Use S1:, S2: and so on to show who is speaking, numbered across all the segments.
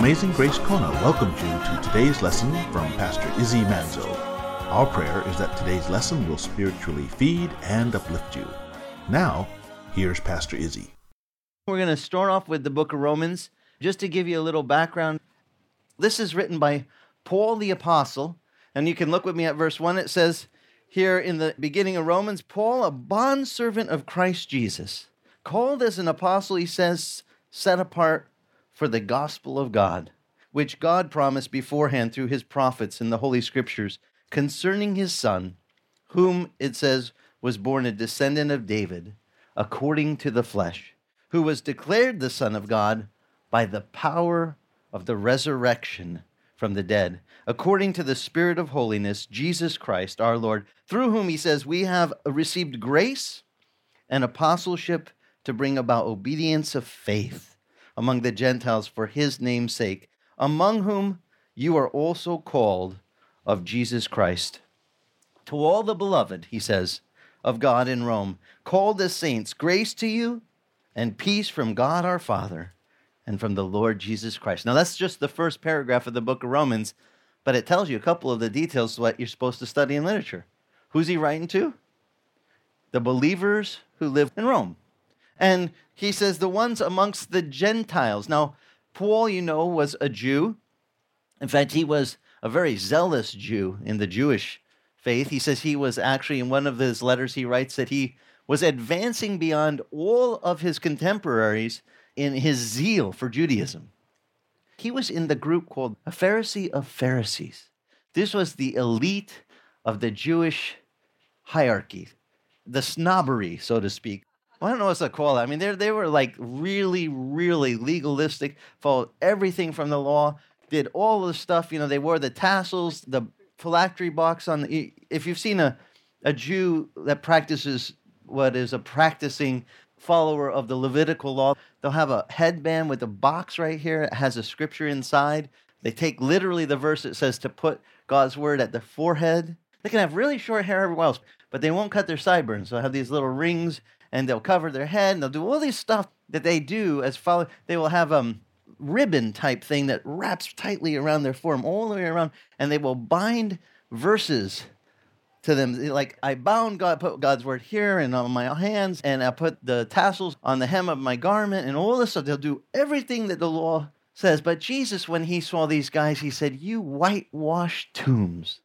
S1: Amazing Grace Kona welcomes you to today's lesson from Pastor Izzy Manzo. Our prayer is that today's lesson will spiritually feed and uplift you. Now, here's Pastor Izzy.
S2: We're going to start off with the book of Romans just to give you a little background. This is written by Paul the Apostle, and you can look with me at verse 1. It says here in the beginning of Romans, Paul, a bondservant of Christ Jesus, called as an apostle, he says, set apart for the gospel of God, which God promised beforehand through his prophets in the Holy Scriptures concerning his Son, whom it says was born a descendant of David, according to the flesh, who was declared the Son of God by the power of the resurrection from the dead, according to the Spirit of holiness, Jesus Christ our Lord, through whom he says we have received grace and apostleship to bring about obedience of faith among the Gentiles for his name's sake, among whom you are also called of Jesus Christ. To all the beloved, he says, of God in Rome, called as saints, grace to you and peace from God our Father and from the Lord Jesus Christ. Now, that's just the first paragraph of the book of Romans, but it tells you a couple of the details of what you're supposed to study in literature. Who's he writing to? The believers who live in Rome. And he says, the ones amongst the Gentiles. Now, Paul, you know, was a Jew. In fact, he was a very zealous Jew in the Jewish faith. He says he was actually, in one of his letters, he writes that he was advancing beyond all of his contemporaries in his zeal for Judaism. He was in the group called a Pharisee of Pharisees. This was the elite of the Jewish hierarchy, the snobbery, so to speak, I don't know what to call it. I mean, they they were like really, really legalistic, followed everything from the law, did all the stuff. You know, they wore the tassels, the phylactery box on. The, if you've seen a a Jew that practices what is a practicing follower of the Levitical law, they'll have a headband with a box right here. It has a scripture inside. They take literally the verse that says to put God's word at the forehead. They can have really short hair everywhere else, but they won't cut their sideburns. So have these little rings and they'll cover their head and they'll do all these stuff that they do as follow. They will have um ribbon type thing that wraps tightly around their form all the way around, and they will bind verses to them. Like I bound God, put God's word here and on my hands, and I put the tassels on the hem of my garment, and all this stuff. They'll do everything that the law says. But Jesus, when he saw these guys, he said, "You whitewash tombs."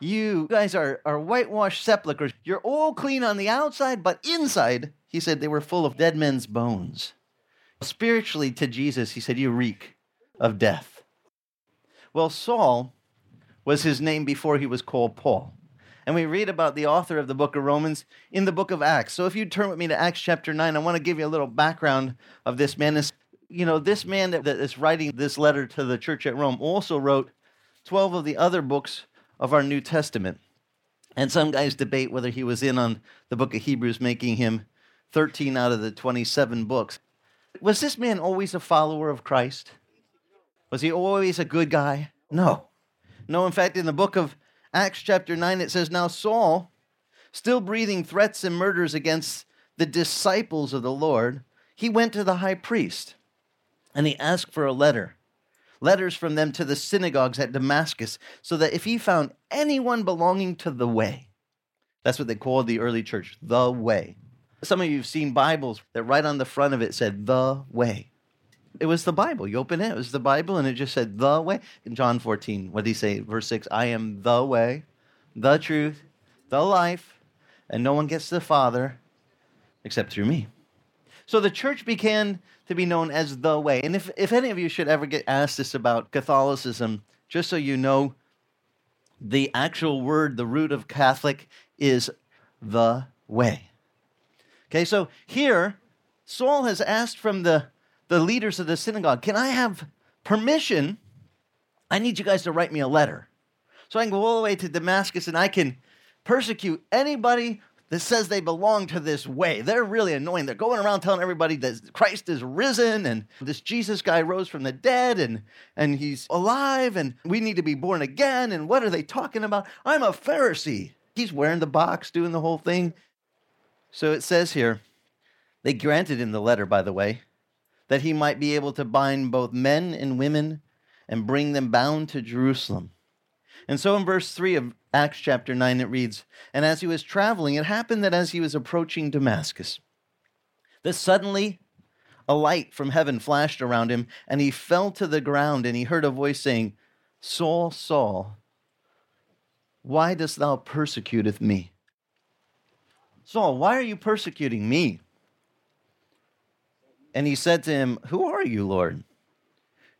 S2: You guys are, are whitewashed sepulchres. You're all clean on the outside, but inside, he said they were full of dead men's bones. Spiritually, to Jesus, he said, You reek of death. Well, Saul was his name before he was called Paul. And we read about the author of the book of Romans in the book of Acts. So if you turn with me to Acts chapter 9, I want to give you a little background of this man. This, you know, this man that, that is writing this letter to the church at Rome also wrote 12 of the other books of our New Testament. And some guys debate whether he was in on the book of Hebrews, making him 13 out of the 27 books. Was this man always a follower of Christ? Was he always a good guy? No. No, in fact, in the book of Acts, chapter 9, it says, Now Saul, still breathing threats and murders against the disciples of the Lord, he went to the high priest and he asked for a letter letters from them to the synagogues at Damascus, so that if he found anyone belonging to the way, that's what they called the early church, the way. Some of you have seen Bibles that right on the front of it said the way. It was the Bible. You open it, it was the Bible, and it just said the way. In John 14, what did he say? Verse 6 I am the way, the truth, the life, and no one gets to the Father except through me. So the church began to be known as the way. And if, if any of you should ever get asked this about Catholicism, just so you know, the actual word, the root of Catholic, is the way. Okay, so here, Saul has asked from the, the leaders of the synagogue, Can I have permission? I need you guys to write me a letter. So I can go all the way to Damascus and I can persecute anybody that says they belong to this way. They're really annoying. They're going around telling everybody that Christ is risen and this Jesus guy rose from the dead and, and he's alive and we need to be born again. And what are they talking about? I'm a Pharisee. He's wearing the box, doing the whole thing. So it says here, they granted him the letter, by the way, that he might be able to bind both men and women and bring them bound to Jerusalem. And so in verse 3 of Acts chapter 9, it reads And as he was traveling, it happened that as he was approaching Damascus, that suddenly a light from heaven flashed around him, and he fell to the ground, and he heard a voice saying, Saul, Saul, why dost thou persecuteth me? Saul, why are you persecuting me? And he said to him, Who are you, Lord?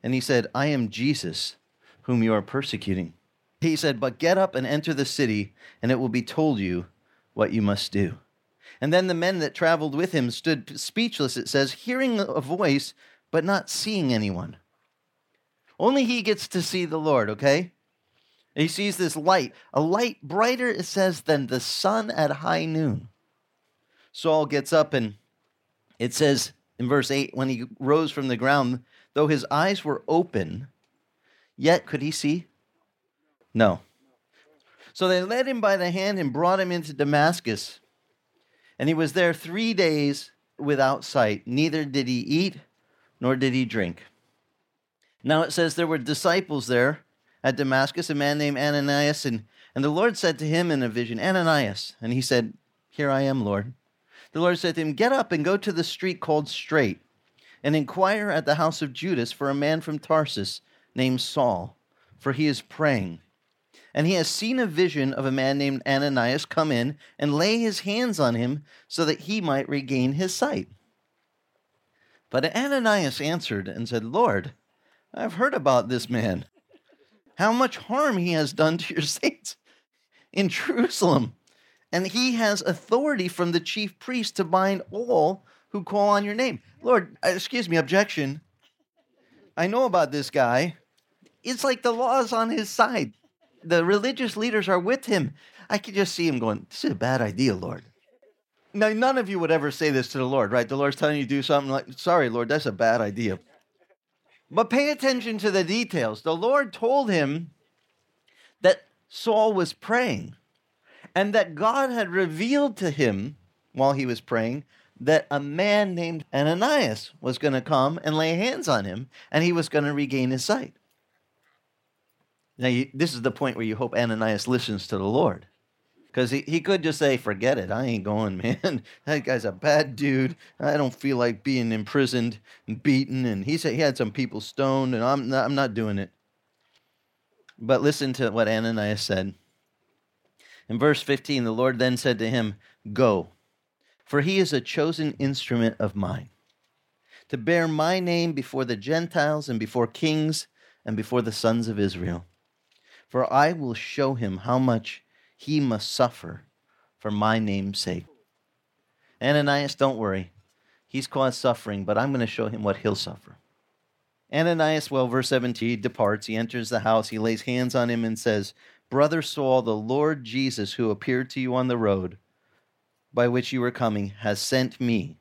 S2: And he said, I am Jesus, whom you are persecuting. He said, But get up and enter the city, and it will be told you what you must do. And then the men that traveled with him stood speechless, it says, hearing a voice, but not seeing anyone. Only he gets to see the Lord, okay? he sees this light, a light brighter, it says, than the sun at high noon. Saul gets up and it says in verse 8 when he rose from the ground, though his eyes were open, yet could he see? No. So they led him by the hand and brought him into Damascus. And he was there three days without sight. Neither did he eat nor did he drink. Now it says there were disciples there at Damascus, a man named Ananias, and, and the Lord said to him in a vision, Ananias. And he said, Here I am, Lord. The Lord said to him, Get up and go to the street called Straight, and inquire at the house of Judas for a man from Tarsus named Saul, for he is praying. And he has seen a vision of a man named Ananias come in and lay his hands on him so that he might regain his sight. But Ananias answered and said, Lord, I've heard about this man, how much harm he has done to your saints in Jerusalem and he has authority from the chief priest to bind all who call on your name. Lord, uh, excuse me, objection. I know about this guy. It's like the law is on his side. The religious leaders are with him. I could just see him going, This is a bad idea, Lord. Now, none of you would ever say this to the Lord, right? The Lord's telling you to do something like, Sorry, Lord, that's a bad idea. But pay attention to the details. The Lord told him that Saul was praying and that God had revealed to him while he was praying that a man named Ananias was going to come and lay hands on him and he was going to regain his sight. Now, you, this is the point where you hope Ananias listens to the Lord. Because he, he could just say, forget it, I ain't going, man. that guy's a bad dude. I don't feel like being imprisoned and beaten. And he said he had some people stoned, and I'm not, I'm not doing it. But listen to what Ananias said. In verse 15, the Lord then said to him, Go, for he is a chosen instrument of mine, to bear my name before the Gentiles and before kings and before the sons of Israel. For I will show him how much he must suffer for my name's sake. Ananias, don't worry. He's caused suffering, but I'm going to show him what he'll suffer. Ananias, well, verse 17, he departs. He enters the house. He lays hands on him and says, Brother Saul, the Lord Jesus, who appeared to you on the road by which you were coming, has sent me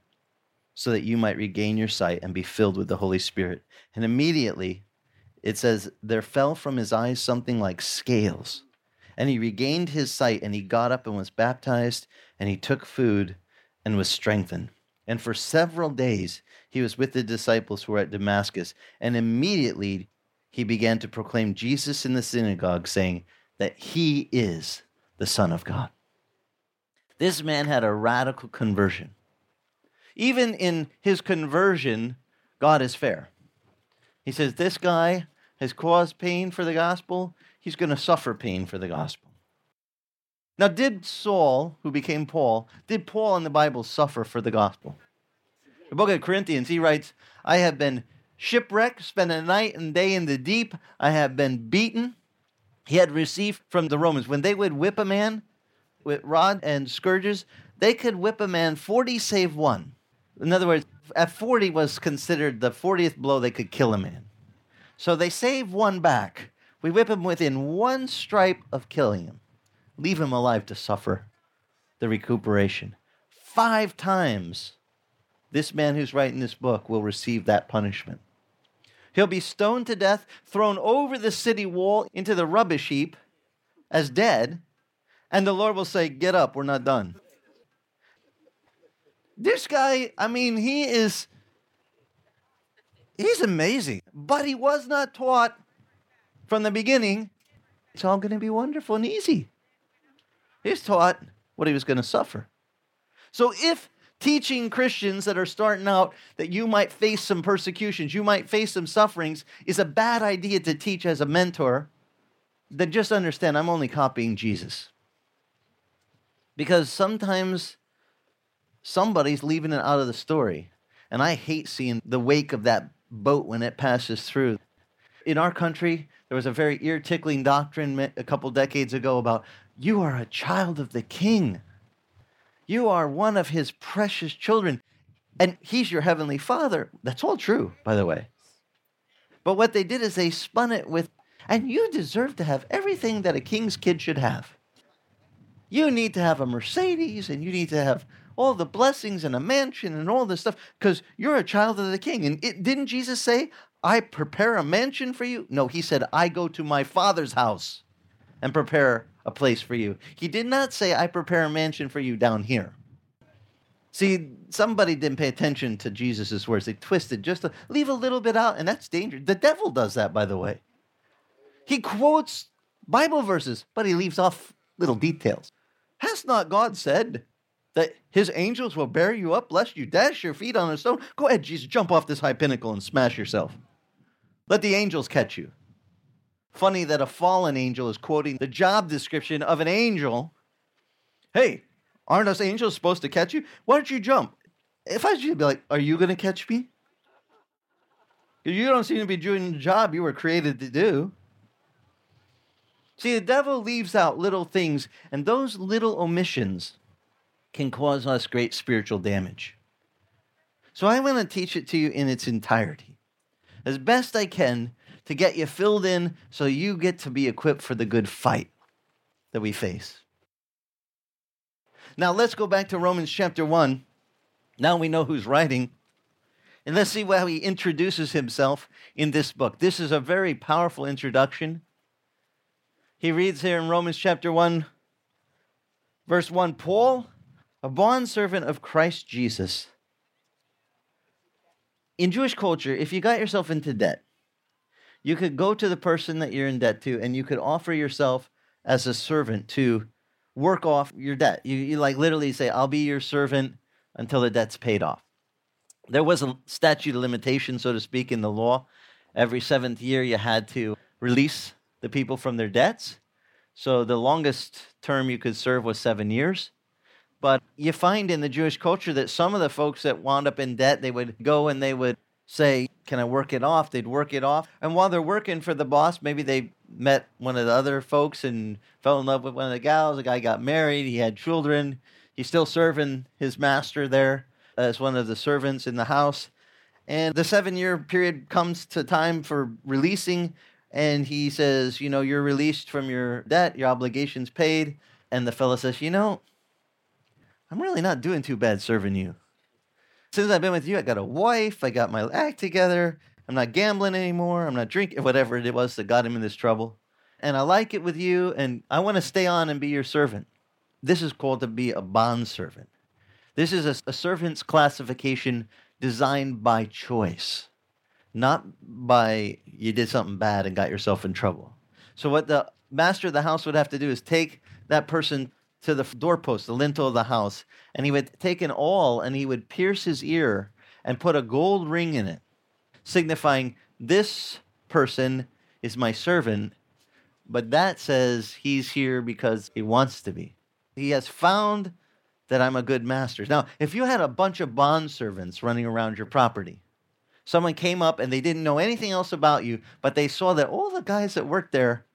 S2: so that you might regain your sight and be filled with the Holy Spirit. And immediately it says, There fell from his eyes something like scales. And he regained his sight, and he got up and was baptized, and he took food and was strengthened. And for several days he was with the disciples who were at Damascus. And immediately he began to proclaim Jesus in the synagogue, saying, that he is the Son of God. This man had a radical conversion. Even in his conversion, God is fair. He says, This guy has caused pain for the gospel, he's going to suffer pain for the gospel. Now, did Saul, who became Paul, did Paul in the Bible suffer for the gospel? The book of Corinthians, he writes, I have been shipwrecked, spent a night and day in the deep, I have been beaten, he had received from the Romans. When they would whip a man with rod and scourges, they could whip a man 40 save one. In other words, at 40 was considered the 40th blow they could kill a man. So they save one back. We whip him within one stripe of killing him, leave him alive to suffer the recuperation. Five times this man who's writing this book will receive that punishment. He'll be stoned to death, thrown over the city wall into the rubbish heap as dead, and the Lord will say, Get up, we're not done. This guy, I mean, he is, he's amazing, but he was not taught from the beginning, it's all going to be wonderful and easy. He's taught what he was going to suffer. So if teaching Christians that are starting out that you might face some persecutions, you might face some sufferings, is a bad idea to teach as a mentor, then just understand I'm only copying Jesus. Because sometimes somebody's leaving it out of the story. And I hate seeing the wake of that boat when it passes through. In our country, there was a very ear tickling doctrine a couple decades ago about you are a child of the king. You are one of his precious children, and he's your heavenly father. That's all true, by the way. But what they did is they spun it with, and you deserve to have everything that a king's kid should have. You need to have a Mercedes, and you need to have all the blessings and a mansion and all this stuff because you're a child of the king. And it, didn't Jesus say, I prepare a mansion for you? No, he said, I go to my father's house and prepare a place for you. He did not say, I prepare a mansion for you down here. See, somebody didn't pay attention to Jesus' words. They twisted just to leave a little bit out, and that's dangerous. The devil does that, by the way. He quotes Bible verses, but he leaves off little details. Has not God said that his angels will bear you up lest you dash your feet on a stone? Go ahead, Jesus, jump off this high pinnacle and smash yourself. Let the angels catch you. Funny that a fallen angel is quoting the job description of an angel. Hey, aren't us angels supposed to catch you? Why don't you jump? If I was you, I'd be like, Are you going to catch me? You don't seem to be doing the job you were created to do. See, the devil leaves out little things, and those little omissions can cause us great spiritual damage. So I want to teach it to you in its entirety, as best I can to get you filled in so you get to be equipped for the good fight that we face. Now let's go back to Romans chapter 1. Now we know who's writing. And let's see how he introduces himself in this book. This is a very powerful introduction. He reads here in Romans chapter 1, verse 1 Paul, a bondservant of Christ Jesus. In Jewish culture, if you got yourself into debt, you could go to the person that you're in debt to and you could offer yourself as a servant to work off your debt. You, you like literally say, I'll be your servant until the debt's paid off. There was a statute of limitation, so to speak, in the law. Every seventh year, you had to release the people from their debts. So the longest term you could serve was seven years. But you find in the Jewish culture that some of the folks that wound up in debt, they would go and they would say, Can I work it off? They'd work it off. And while they're working for the boss, maybe they met one of the other folks and fell in love with one of the gals. The guy got married, he had children. He's still serving his master there as one of the servants in the house. And the seven year period comes to time for releasing. And he says, You know, you're released from your debt, your obligations paid. And the fellow says, You know, I'm really not doing too bad serving you. Since I've been with you, I got a wife, I got my act together, I'm not gambling anymore, I'm not drinking, whatever it was that got him in this trouble. And I like it with you, and I want to stay on and be your servant. This is called to be a bond servant. This is a, a servant's classification designed by choice, not by you did something bad and got yourself in trouble. So, what the master of the house would have to do is take that person to the doorpost, the lintel of the house, and he would take an awl and he would pierce his ear and put a gold ring in it, signifying this person is my servant, but that says he's here because he wants to be. He has found that I'm a good master. Now, if you had a bunch of bond servants running around your property, someone came up and they didn't know anything else about you, but they saw that all the guys that worked there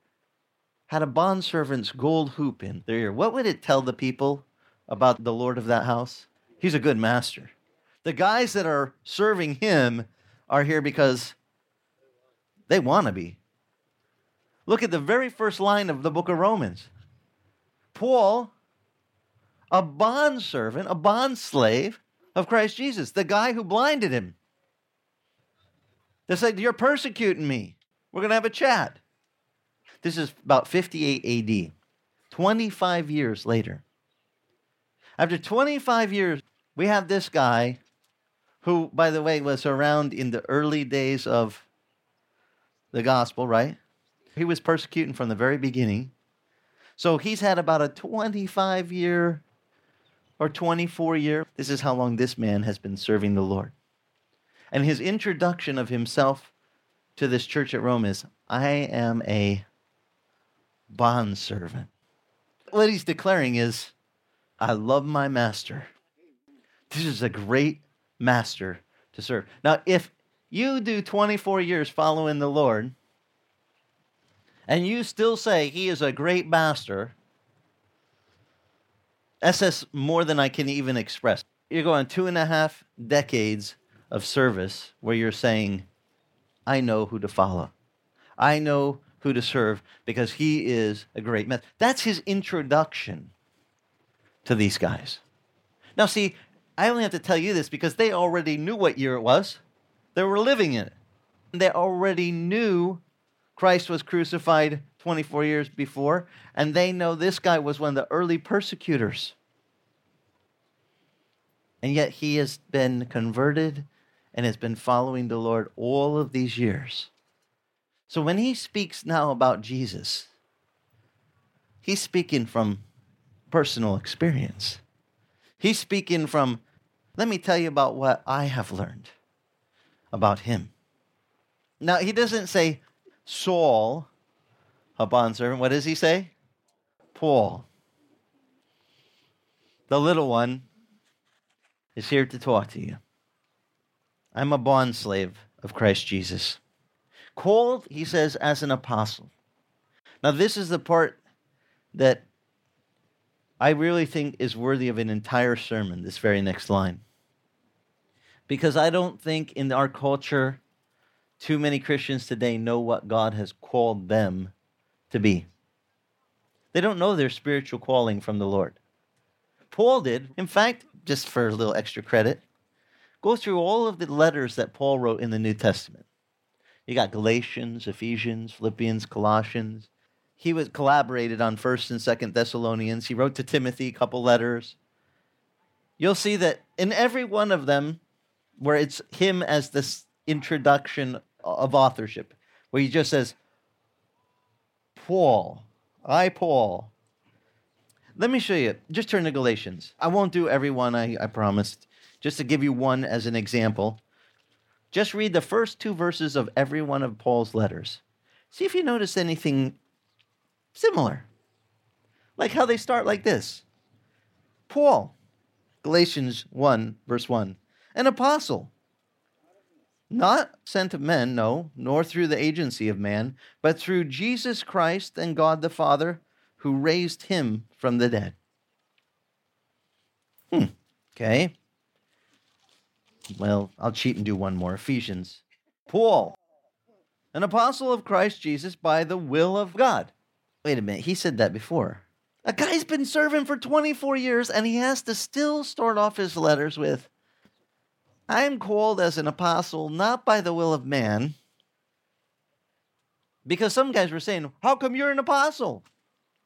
S2: had a bondservant's gold hoop in their ear, what would it tell the people about the Lord of that house? He's a good master. The guys that are serving him are here because they want to be. Look at the very first line of the book of Romans. Paul, a bondservant, a bond slave of Christ Jesus, the guy who blinded him. They said, You're persecuting me. We're going to have a chat. This is about 58 AD, 25 years later. After 25 years, we have this guy who, by the way, was around in the early days of the gospel, right? He was persecuting from the very beginning. So he's had about a 25 year or 24 year. This is how long this man has been serving the Lord. And his introduction of himself to this church at Rome is I am a bondservant. What he's declaring is, I love my master. This is a great master to serve. Now, if you do 24 years following the Lord, and you still say he is a great master, SS more than I can even express. You're going two and a half decades of service where you're saying, I know who to follow. I know who to serve because he is a great man. That's his introduction to these guys. Now, see, I only have to tell you this because they already knew what year it was. They were living in it. They already knew Christ was crucified 24 years before, and they know this guy was one of the early persecutors. And yet he has been converted and has been following the Lord all of these years. So when he speaks now about Jesus, he's speaking from personal experience. He's speaking from, let me tell you about what I have learned about him. Now, he doesn't say Saul, a bondservant. What does he say? Paul. The little one is here to talk to you. I'm a bondslave of Christ Jesus. Called, he says, as an apostle. Now, this is the part that I really think is worthy of an entire sermon, this very next line. Because I don't think in our culture, too many Christians today know what God has called them to be. They don't know their spiritual calling from the Lord. Paul did. In fact, just for a little extra credit, go through all of the letters that Paul wrote in the New Testament. You got Galatians, Ephesians, Philippians, Colossians. He was collaborated on 1st and 2nd Thessalonians. He wrote to Timothy a couple letters. You'll see that in every one of them, where it's him as this introduction of authorship, where he just says, Paul, I, Paul. Let me show you. Just turn to Galatians. I won't do every one, I, I promised. Just to give you one as an example. Just read the first two verses of every one of Paul's letters. See if you notice anything similar. Like how they start like this Paul, Galatians 1, verse 1, an apostle not sent of men, no, nor through the agency of man, but through Jesus Christ and God the Father, who raised him from the dead. Hmm. Okay. Well, I'll cheat and do one more. Ephesians. Paul, an apostle of Christ Jesus by the will of God. Wait a minute, he said that before. A guy's been serving for 24 years and he has to still start off his letters with I am called as an apostle not by the will of man. Because some guys were saying, How come you're an apostle?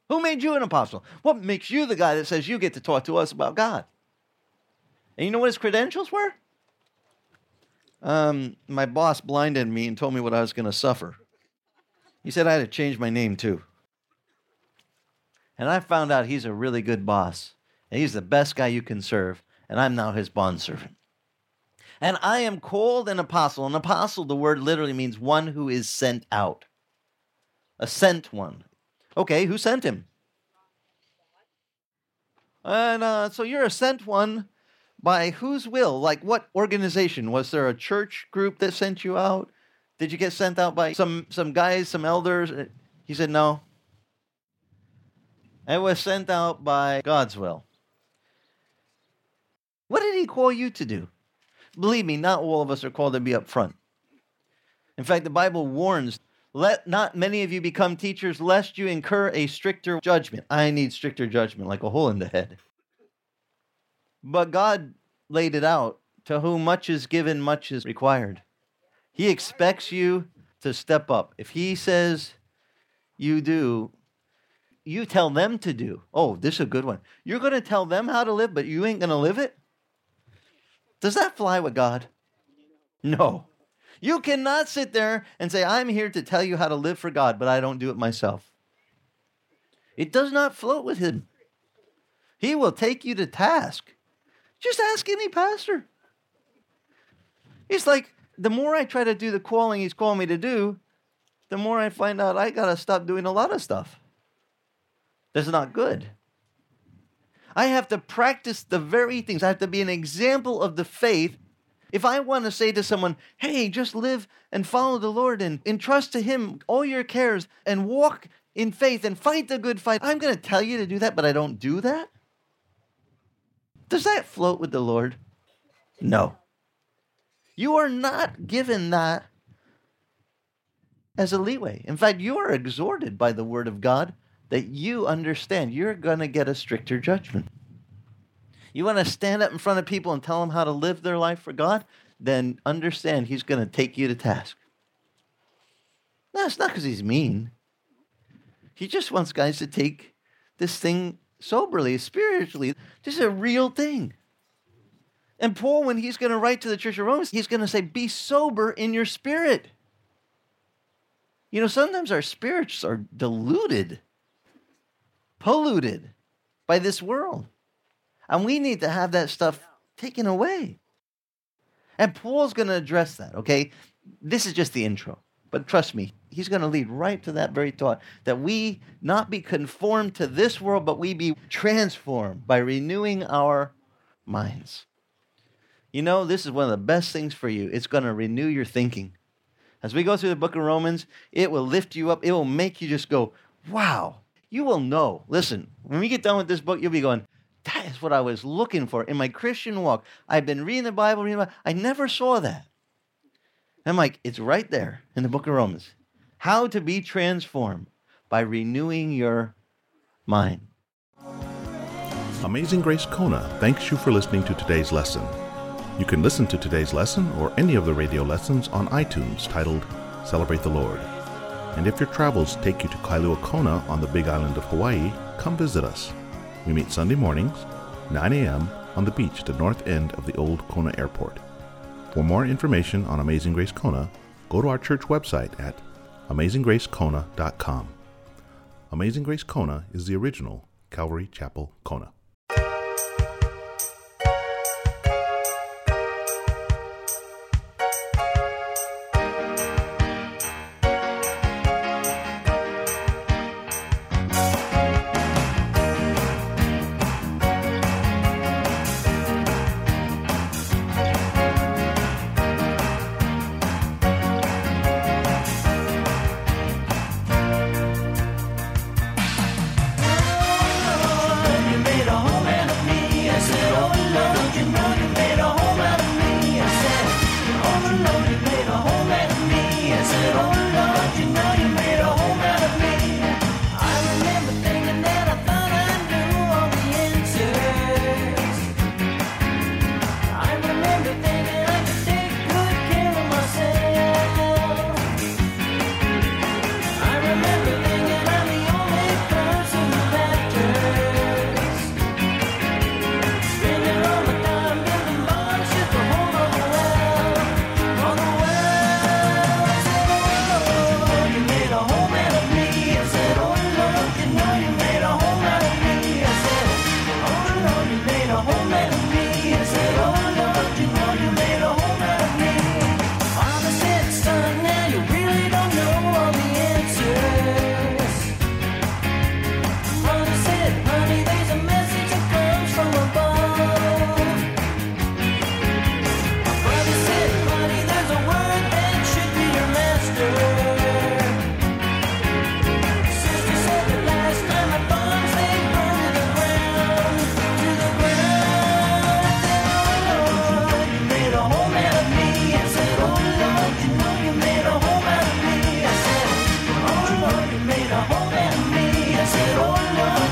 S2: Who made you an apostle? What makes you the guy that says you get to talk to us about God? And you know what his credentials were? Um, my boss blinded me and told me what I was going to suffer. He said I had to change my name too. And I found out he's a really good boss. And he's the best guy you can serve. And I'm now his bondservant. And I am called an apostle. An apostle, the word literally means one who is sent out, a sent one. Okay, who sent him? And uh, so you're a sent one by whose will? Like what organization? Was there a church group that sent you out? Did you get sent out by some some guys, some elders? Uh, he said no. It was sent out by God's will. What did he call you to do? Believe me, not all of us are called to be up front. In fact, the Bible warns let not many of you become teachers, lest you incur a stricter judgment. I need stricter judgment, like a hole in the head. But God laid it out to whom much is given, much is required. He expects you to step up. If He says you do, you tell them to do. Oh, this is a good one. You're going to tell them how to live, but you ain't going to live it? Does that fly with God? No. You cannot sit there and say, I'm here to tell you how to live for God, but I don't do it myself. It does not float with him. He will take you to task. Just ask any pastor. It's like, the more I try to do the calling he's calling me to do, the more I find out I got to stop doing a lot of stuff. That's not good. I have to practice the very things. I have to be an example of the faith. If I want to say to someone, hey, just live and follow the Lord and entrust to Him all your cares and walk in faith and fight the good fight, I'm going to tell you to do that, but I don't do that? Does that float with the Lord? No. You are not given that as a leeway. In fact, you are exhorted by the Word of God that you understand you're going to get a stricter judgment. You want to stand up in front of people and tell them how to live their life for God? Then understand He's going to take you to task. No, it's not because He's mean. He just wants guys to take this thing soberly, spiritually. This is a real thing. And Paul, when he's going to write to the church of Romans, he's going to say, Be sober in your spirit. You know, sometimes our spirits are diluted, polluted by this world. And we need to have that stuff taken away. And Paul's going to address that, okay? This is just the intro. But trust me, he's going to lead right to that very thought that we not be conformed to this world, but we be transformed by renewing our minds. You know, this is one of the best things for you. It's going to renew your thinking. As we go through the book of Romans, it will lift you up. It will make you just go, wow. You will know. Listen, when we get done with this book, you'll be going, that is what I was looking for in my Christian walk. I've been reading the Bible, reading the Bible. I never saw that. I'm like, it's right there in the book of Romans. How to be transformed by renewing your mind.
S1: Amazing Grace Kona thanks you for listening to today's lesson. You can listen to today's lesson or any of the radio lessons on iTunes titled Celebrate the Lord. And if your travels take you to Kailua Kona on the big island of Hawaii, come visit us. We meet Sunday mornings, 9 a.m., on the beach at the north end of the old Kona Airport. For more information on Amazing Grace Kona, go to our church website at amazinggracekona.com. Amazing Grace Kona is the original Calvary Chapel Kona.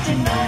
S1: tonight.